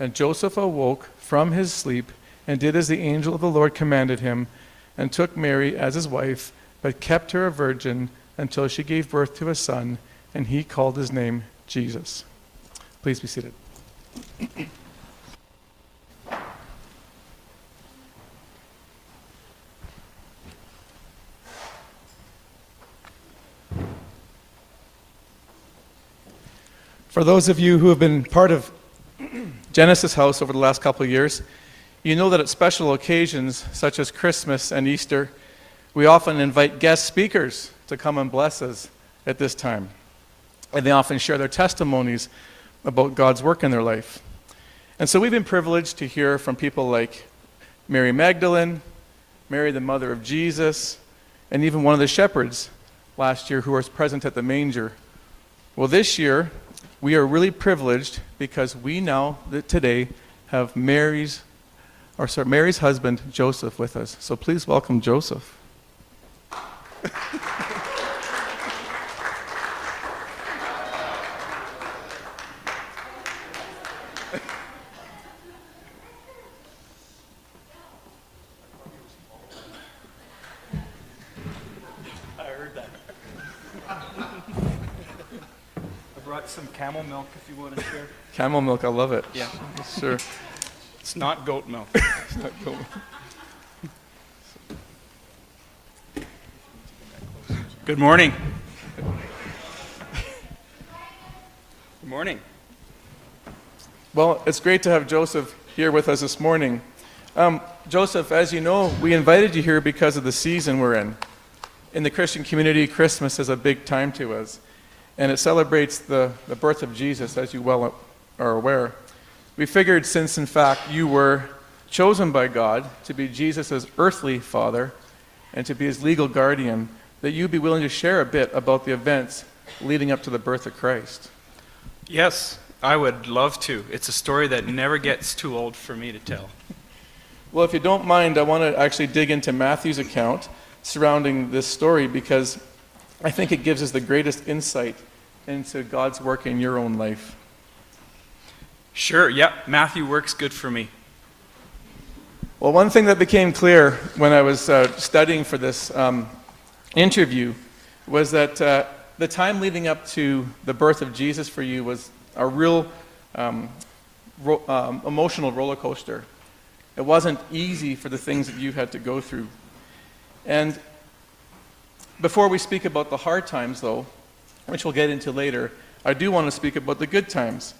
And Joseph awoke from his sleep, and did as the angel of the Lord commanded him, and took Mary as his wife, but kept her a virgin until she gave birth to a son, and he called his name Jesus. Please be seated. For those of you who have been part of Genesis House over the last couple of years, you know that at special occasions such as Christmas and Easter, we often invite guest speakers to come and bless us at this time. And they often share their testimonies about God's work in their life. And so we've been privileged to hear from people like Mary Magdalene, Mary, the mother of Jesus, and even one of the shepherds last year who was present at the manger. Well, this year, we are really privileged because we now that today have Mary's or sorry, Mary's husband Joseph with us. So please welcome Joseph. camel milk if you want to share. Camel milk, I love it. Yeah. Sure. It's not goat milk. it's not goat milk. Good morning. Good morning. Well, it's great to have Joseph here with us this morning. Um, Joseph, as you know, we invited you here because of the season we're in. In the Christian community, Christmas is a big time to us and it celebrates the, the birth of Jesus, as you well are aware. We figured since, in fact, you were chosen by God to be Jesus' earthly father and to be his legal guardian, that you'd be willing to share a bit about the events leading up to the birth of Christ. Yes, I would love to. It's a story that never gets too old for me to tell. Well, if you don't mind, I want to actually dig into Matthew's account surrounding this story because I think it gives us the greatest insight into God's work in your own life? Sure, yep. Matthew works good for me. Well, one thing that became clear when I was uh, studying for this um, interview was that uh, the time leading up to the birth of Jesus for you was a real um, ro- um, emotional roller coaster. It wasn't easy for the things that you had to go through. And before we speak about the hard times, though, which we'll get into later, I do want to speak about the good times.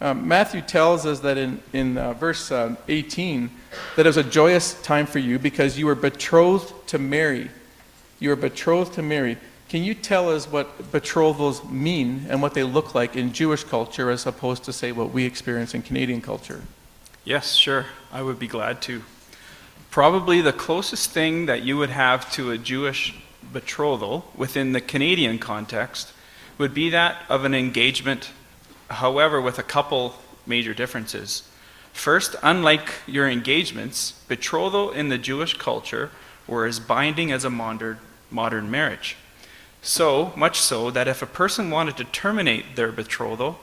Um, Matthew tells us that in, in uh, verse uh, 18 that it was a joyous time for you because you were betrothed to Mary. You were betrothed to Mary. Can you tell us what betrothals mean and what they look like in Jewish culture as opposed to, say, what we experience in Canadian culture? Yes, sure. I would be glad to. Probably the closest thing that you would have to a Jewish betrothal within the Canadian context would be that of an engagement, however, with a couple major differences. First, unlike your engagements, betrothal in the Jewish culture were as binding as a modern, modern marriage. So much so that if a person wanted to terminate their betrothal,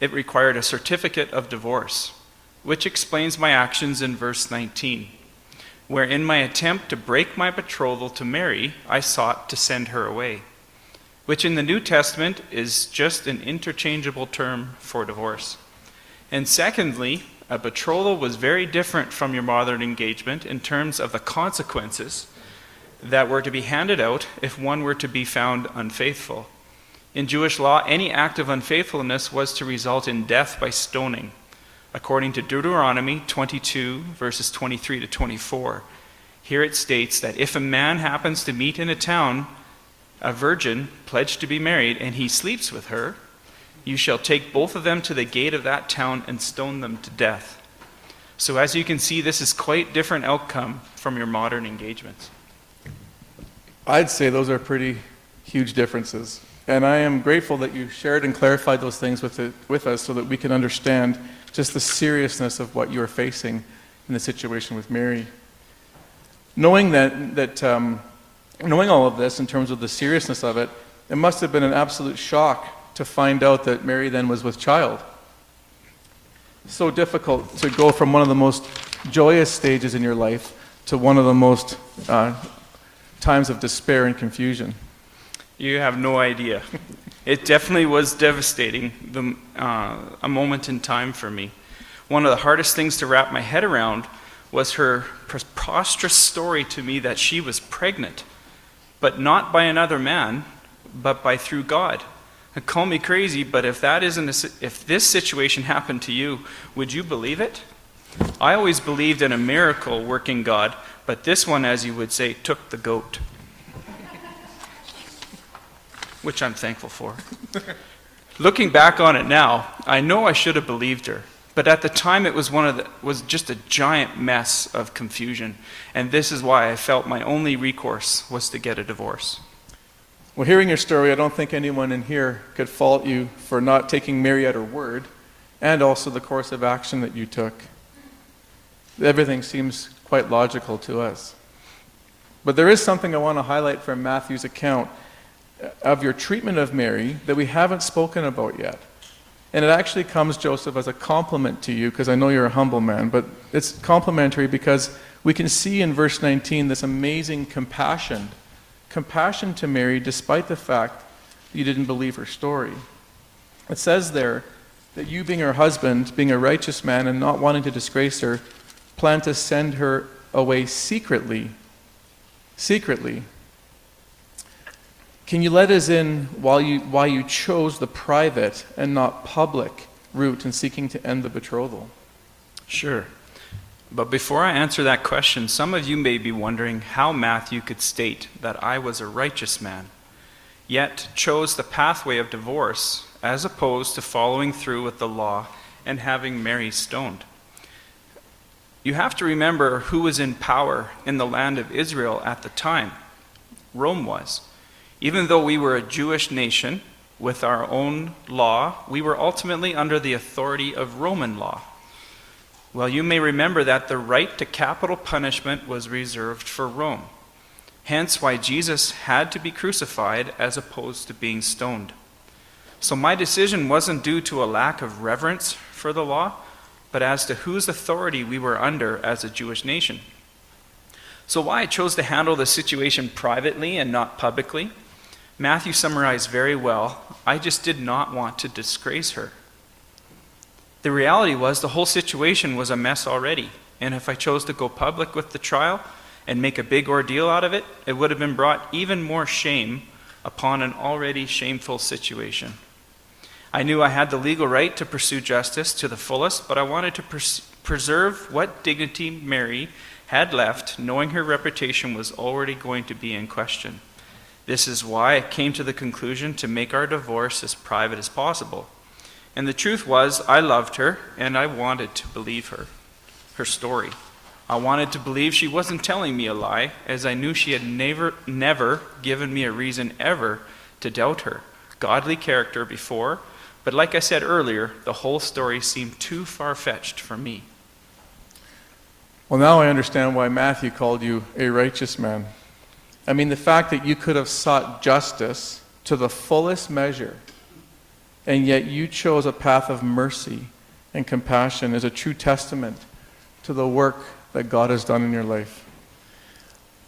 it required a certificate of divorce, which explains my actions in verse 19, where in my attempt to break my betrothal to Mary, I sought to send her away which in the New Testament is just an interchangeable term for divorce. And secondly, a betrothal was very different from your modern engagement in terms of the consequences that were to be handed out if one were to be found unfaithful. In Jewish law, any act of unfaithfulness was to result in death by stoning, according to Deuteronomy 22, verses 23 to 24. Here it states that if a man happens to meet in a town a virgin pledged to be married and he sleeps with her, you shall take both of them to the gate of that town and stone them to death. So, as you can see, this is quite different outcome from your modern engagements. I'd say those are pretty huge differences. And I am grateful that you shared and clarified those things with, it, with us so that we can understand just the seriousness of what you are facing in the situation with Mary. Knowing that, that um, knowing all of this in terms of the seriousness of it, it must have been an absolute shock to find out that Mary then was with child. So difficult to go from one of the most joyous stages in your life to one of the most uh, times of despair and confusion. You have no idea. it definitely was devastating, the, uh, a moment in time for me. One of the hardest things to wrap my head around was her preposterous story to me that she was pregnant, but not by another man, but by through God. Call me crazy, but if that isn't a, if this situation happened to you, would you believe it? I always believed in a miracle working God, but this one, as you would say, took the goat. Which I'm thankful for. Looking back on it now, I know I should have believed her. But at the time, it was, one of the, was just a giant mess of confusion. And this is why I felt my only recourse was to get a divorce. Well, hearing your story, I don't think anyone in here could fault you for not taking Mary at her word and also the course of action that you took. Everything seems quite logical to us. But there is something I want to highlight from Matthew's account of your treatment of Mary that we haven't spoken about yet. And it actually comes, Joseph, as a compliment to you, because I know you're a humble man, but it's complimentary because we can see in verse 19 this amazing compassion compassion to Mary despite the fact you didn't believe her story. It says there that you, being her husband, being a righteous man and not wanting to disgrace her, plan to send her away secretly. Secretly. Can you let us in while you, why you chose the private and not public route in seeking to end the betrothal? Sure. But before I answer that question, some of you may be wondering how Matthew could state that I was a righteous man, yet chose the pathway of divorce as opposed to following through with the law and having Mary stoned. You have to remember who was in power in the land of Israel at the time. Rome was. Even though we were a Jewish nation with our own law, we were ultimately under the authority of Roman law. Well, you may remember that the right to capital punishment was reserved for Rome. Hence, why Jesus had to be crucified as opposed to being stoned. So, my decision wasn't due to a lack of reverence for the law, but as to whose authority we were under as a Jewish nation. So, why I chose to handle the situation privately and not publicly, Matthew summarized very well. I just did not want to disgrace her. The reality was the whole situation was a mess already. And if I chose to go public with the trial and make a big ordeal out of it, it would have been brought even more shame upon an already shameful situation. I knew I had the legal right to pursue justice to the fullest, but I wanted to pers- preserve what dignity Mary had left, knowing her reputation was already going to be in question. This is why I came to the conclusion to make our divorce as private as possible. And the truth was, I loved her and I wanted to believe her, her story. I wanted to believe she wasn't telling me a lie, as I knew she had never, never given me a reason ever to doubt her godly character before. But like I said earlier, the whole story seemed too far fetched for me. Well, now I understand why Matthew called you a righteous man. I mean, the fact that you could have sought justice to the fullest measure and yet you chose a path of mercy and compassion is a true testament to the work that God has done in your life.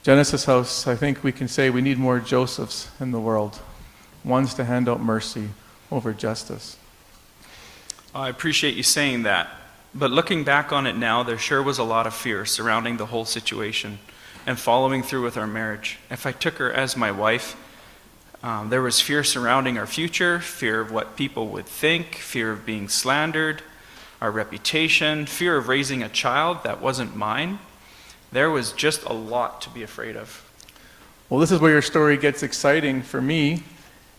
Genesis House, I think we can say we need more Josephs in the world, ones to hand out mercy over justice. Oh, I appreciate you saying that. But looking back on it now, there sure was a lot of fear surrounding the whole situation and following through with our marriage. If I took her as my wife, um, there was fear surrounding our future, fear of what people would think, fear of being slandered, our reputation, fear of raising a child that wasn't mine. There was just a lot to be afraid of. Well, this is where your story gets exciting for me,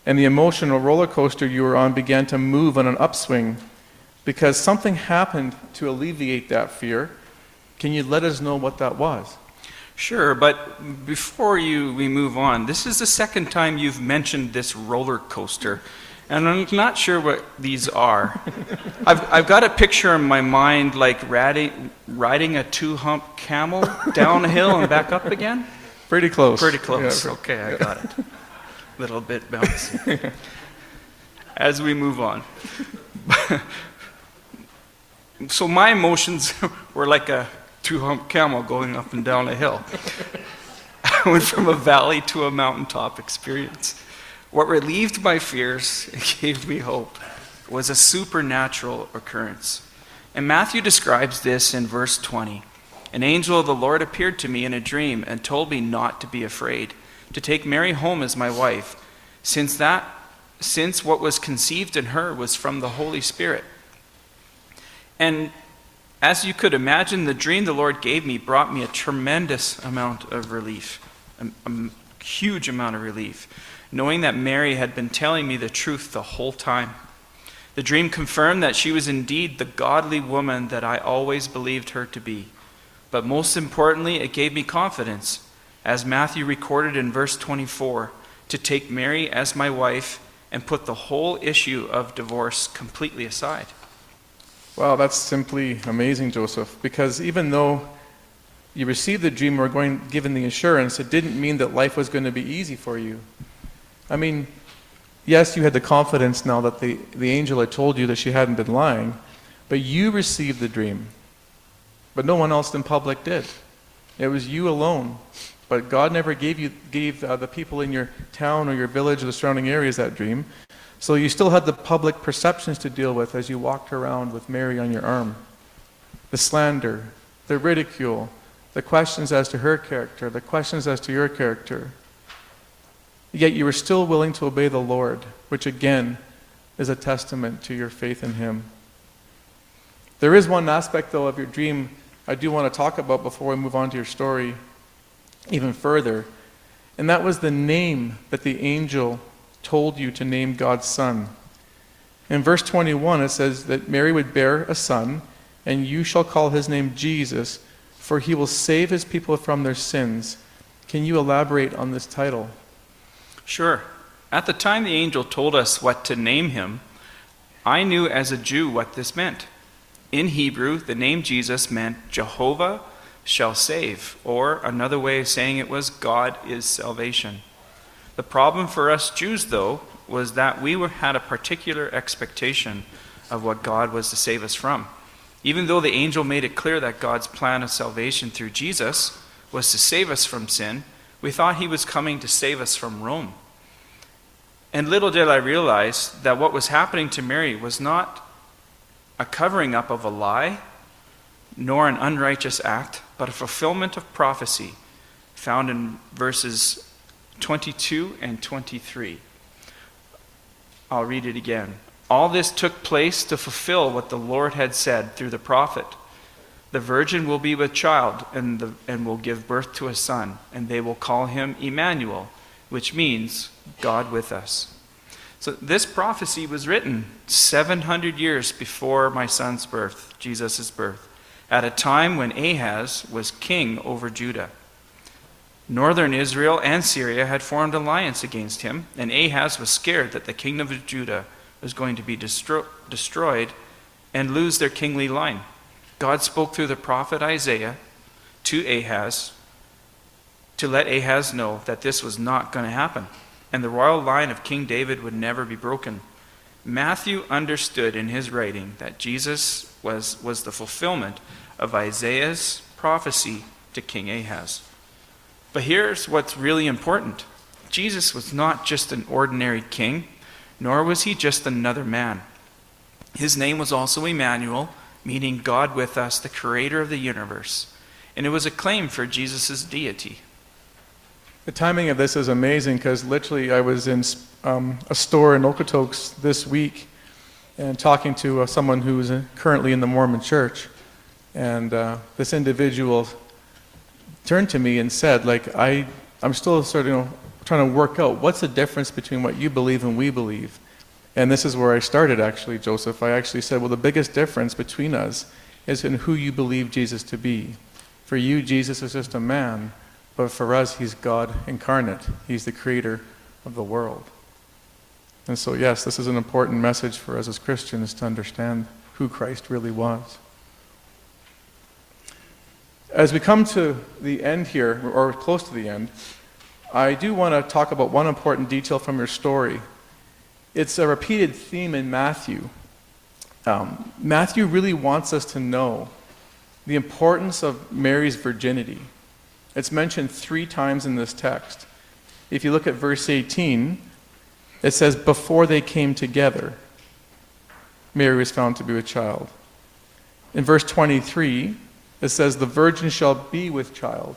and the emotional roller coaster you were on began to move on an upswing because something happened to alleviate that fear. Can you let us know what that was? Sure, but before you we move on, this is the second time you've mentioned this roller coaster, and I'm not sure what these are. I've, I've got a picture in my mind like riding, riding a two hump camel down a hill and back up again. Pretty close. Pretty close. Yeah, okay, I got it. Little bit bouncy. As we move on. so my emotions were like a two hump camel going up and down a hill. I went from a valley to a mountaintop experience. What relieved my fears and gave me hope was a supernatural occurrence. And Matthew describes this in verse 20. An angel of the Lord appeared to me in a dream and told me not to be afraid, to take Mary home as my wife, since that since what was conceived in her was from the Holy Spirit. And as you could imagine, the dream the Lord gave me brought me a tremendous amount of relief, a, a huge amount of relief, knowing that Mary had been telling me the truth the whole time. The dream confirmed that she was indeed the godly woman that I always believed her to be. But most importantly, it gave me confidence, as Matthew recorded in verse 24, to take Mary as my wife and put the whole issue of divorce completely aside. Wow, that's simply amazing, Joseph. Because even though you received the dream or going given the assurance, it didn't mean that life was going to be easy for you. I mean, yes, you had the confidence now that the, the angel had told you that she hadn't been lying, but you received the dream. But no one else in public did. It was you alone. But God never gave you gave uh, the people in your town or your village or the surrounding areas that dream. So you still had the public perceptions to deal with as you walked around with Mary on your arm. The slander, the ridicule, the questions as to her character, the questions as to your character. Yet you were still willing to obey the Lord, which again is a testament to your faith in Him. There is one aspect, though, of your dream I do want to talk about before we move on to your story even further, and that was the name that the angel told you to name God's son. In verse 21, it says that Mary would bear a son, and you shall call his name Jesus, for he will save his people from their sins. Can you elaborate on this title? Sure. At the time the angel told us what to name him, I knew as a Jew what this meant. In Hebrew, the name Jesus meant Jehovah shall save, or another way of saying it was God is salvation. The problem for us Jews, though, was that we were, had a particular expectation of what God was to save us from. Even though the angel made it clear that God's plan of salvation through Jesus was to save us from sin, we thought he was coming to save us from Rome. And little did I realize that what was happening to Mary was not a covering up of a lie, nor an unrighteous act, but a fulfillment of prophecy found in verses 22 and 23. I'll read it again. All this took place to fulfill what the Lord had said through the prophet. The virgin will be with child and, the, and will give birth to a son, and they will call him Emmanuel, which means God with us. So this prophecy was written 700 years before my son's birth, Jesus' birth, at a time when Ahaz was king over Judah. Northern Israel and Syria had formed alliance against him, and Ahaz was scared that the kingdom of Judah was going to be destro- destroyed and lose their kingly line. God spoke through the prophet Isaiah to Ahaz to let Ahaz know that this was not going to happen, and the royal line of King David would never be broken. Matthew understood in his writing that Jesus was, was the fulfillment of Isaiah's prophecy to King Ahaz. But here's what's really important Jesus was not just an ordinary king, nor was he just another man. His name was also Emmanuel, meaning God with us, the creator of the universe. And it was a claim for Jesus' deity. The timing of this is amazing because literally I was in um, a store in Okotoks this week and talking to uh, someone who's currently in the Mormon church. And uh, this individual turned to me and said, like, I, I'm still sort of you know, trying to work out what's the difference between what you believe and we believe. And this is where I started, actually, Joseph. I actually said, well, the biggest difference between us is in who you believe Jesus to be. For you, Jesus is just a man, but for us, he's God incarnate. He's the creator of the world. And so, yes, this is an important message for us as Christians to understand who Christ really was. As we come to the end here, or close to the end, I do want to talk about one important detail from your story. It's a repeated theme in Matthew. Um, Matthew really wants us to know the importance of Mary's virginity. It's mentioned three times in this text. If you look at verse 18, it says, Before they came together, Mary was found to be with child. In verse 23, it says, The virgin shall be with child.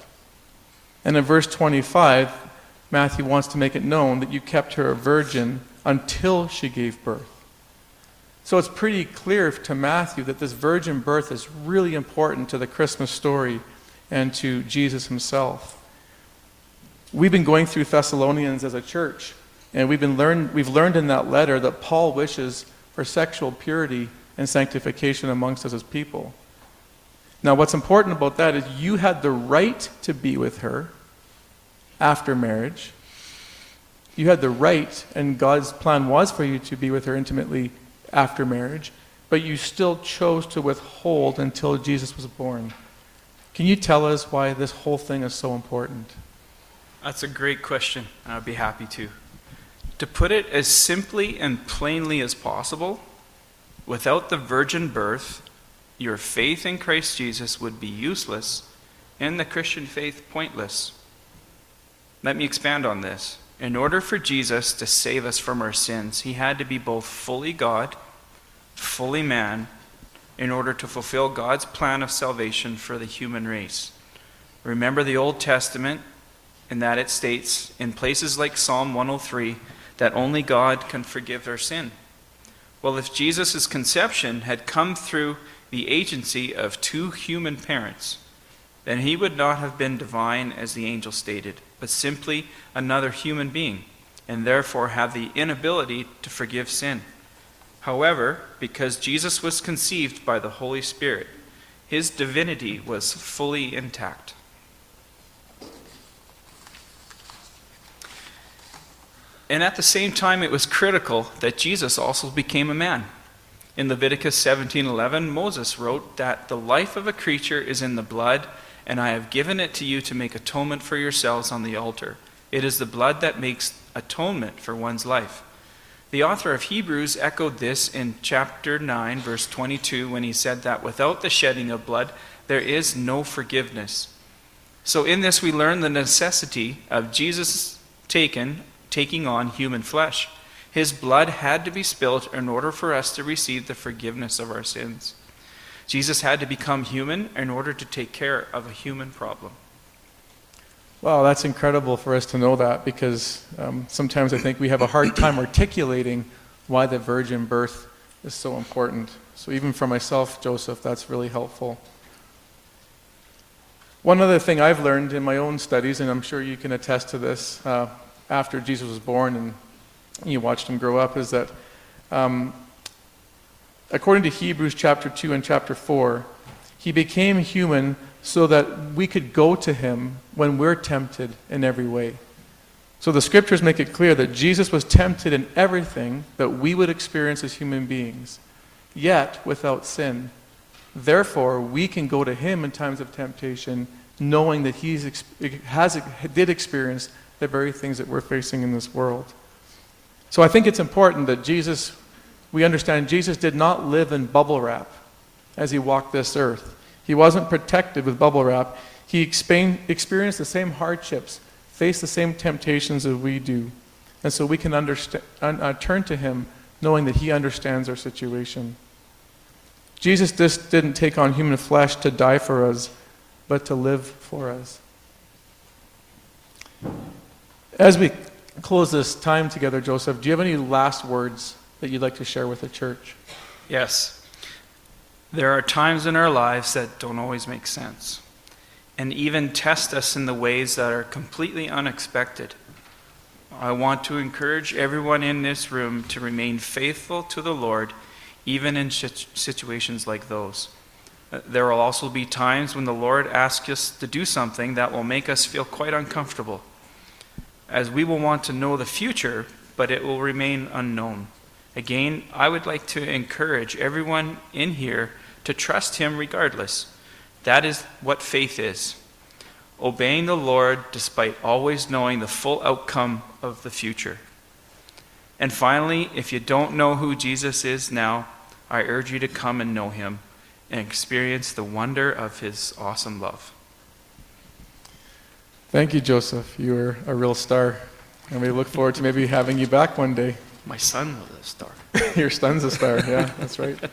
And in verse 25, Matthew wants to make it known that you kept her a virgin until she gave birth. So it's pretty clear to Matthew that this virgin birth is really important to the Christmas story and to Jesus himself. We've been going through Thessalonians as a church, and we've, been learn, we've learned in that letter that Paul wishes for sexual purity and sanctification amongst us as people. Now, what's important about that is you had the right to be with her after marriage. You had the right, and God's plan was for you to be with her intimately after marriage, but you still chose to withhold until Jesus was born. Can you tell us why this whole thing is so important? That's a great question. I'd be happy to. To put it as simply and plainly as possible, without the virgin birth, your faith in Christ Jesus would be useless and the Christian faith pointless. Let me expand on this. In order for Jesus to save us from our sins, he had to be both fully God, fully man, in order to fulfill God's plan of salvation for the human race. Remember the Old Testament in that it states in places like Psalm 103 that only God can forgive our sin. Well, if Jesus' conception had come through the agency of two human parents, then he would not have been divine as the angel stated, but simply another human being, and therefore have the inability to forgive sin. However, because Jesus was conceived by the Holy Spirit, his divinity was fully intact. And at the same time, it was critical that Jesus also became a man. In Leviticus 17:11, Moses wrote that the life of a creature is in the blood, and I have given it to you to make atonement for yourselves on the altar. It is the blood that makes atonement for one's life. The author of Hebrews echoed this in chapter 9, verse 22, when he said that without the shedding of blood, there is no forgiveness. So, in this, we learn the necessity of Jesus taken, taking on human flesh. His blood had to be spilled in order for us to receive the forgiveness of our sins. Jesus had to become human in order to take care of a human problem. Wow, that's incredible for us to know that because um, sometimes I think we have a hard time articulating why the virgin birth is so important. So, even for myself, Joseph, that's really helpful. One other thing I've learned in my own studies, and I'm sure you can attest to this uh, after Jesus was born and you watched him grow up is that um, according to Hebrews chapter 2 and chapter 4, he became human so that we could go to him when we're tempted in every way. So the scriptures make it clear that Jesus was tempted in everything that we would experience as human beings, yet without sin. Therefore, we can go to him in times of temptation knowing that he has, did experience the very things that we're facing in this world. So I think it's important that Jesus, we understand Jesus did not live in bubble wrap as he walked this earth. He wasn't protected with bubble wrap. He experienced the same hardships, faced the same temptations as we do. And so we can understand, uh, turn to him knowing that he understands our situation. Jesus just didn't take on human flesh to die for us, but to live for us. As we close this time together, Joseph, do you have any last words that you'd like to share with the church? Yes. There are times in our lives that don't always make sense and even test us in the ways that are completely unexpected. I want to encourage everyone in this room to remain faithful to the Lord, even in situations like those. Uh, there will also be times when the Lord asks us to do something that will make us feel quite uncomfortable, as we will want to know the future, but it will remain unknown. Again, I would like to encourage everyone in here to trust Him regardless. That is what faith is obeying the Lord despite always knowing the full outcome of the future. And finally, if you don't know who Jesus is now, I urge you to come and know Him and experience the wonder of His awesome love. Thank you, Joseph. You are a real star. And we look forward to maybe having you back one day. My son was a star. Your son's a star, yeah, that's right.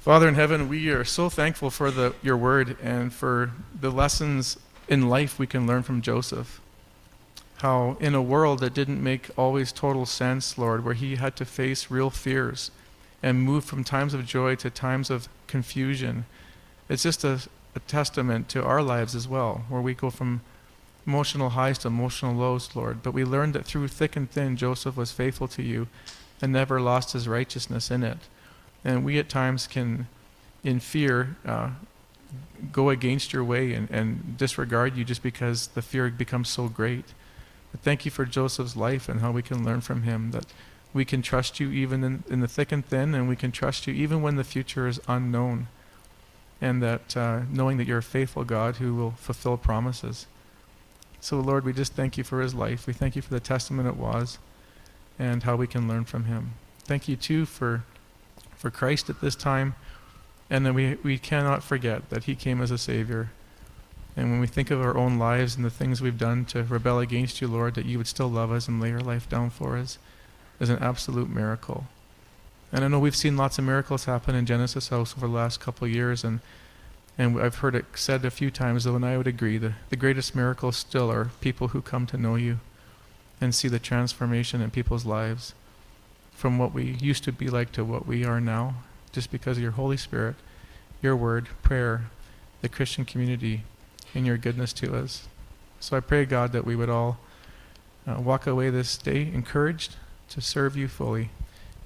Father in heaven, we are so thankful for the, your word and for the lessons in life we can learn from Joseph. How, in a world that didn't make always total sense, Lord, where he had to face real fears and move from times of joy to times of confusion, it's just a, a testament to our lives as well, where we go from emotional highs to emotional lows, Lord. But we learned that through thick and thin, Joseph was faithful to you and never lost his righteousness in it. And we at times can, in fear, uh, go against your way and, and disregard you just because the fear becomes so great. But thank you for Joseph's life and how we can learn from him that we can trust you even in, in the thick and thin, and we can trust you even when the future is unknown. And that uh, knowing that you're a faithful God who will fulfill promises. So, Lord, we just thank you for his life. We thank you for the testament it was and how we can learn from him. Thank you, too, for, for Christ at this time. And then we, we cannot forget that he came as a Savior. And when we think of our own lives and the things we've done to rebel against you, Lord, that you would still love us and lay your life down for us is an absolute miracle. And I know we've seen lots of miracles happen in Genesis House over the last couple of years, and and I've heard it said a few times, though, and I would agree, the, the greatest miracles still are people who come to know you and see the transformation in people's lives from what we used to be like to what we are now, just because of your Holy Spirit, your word, prayer, the Christian community, and your goodness to us. So I pray, God, that we would all uh, walk away this day encouraged to serve you fully.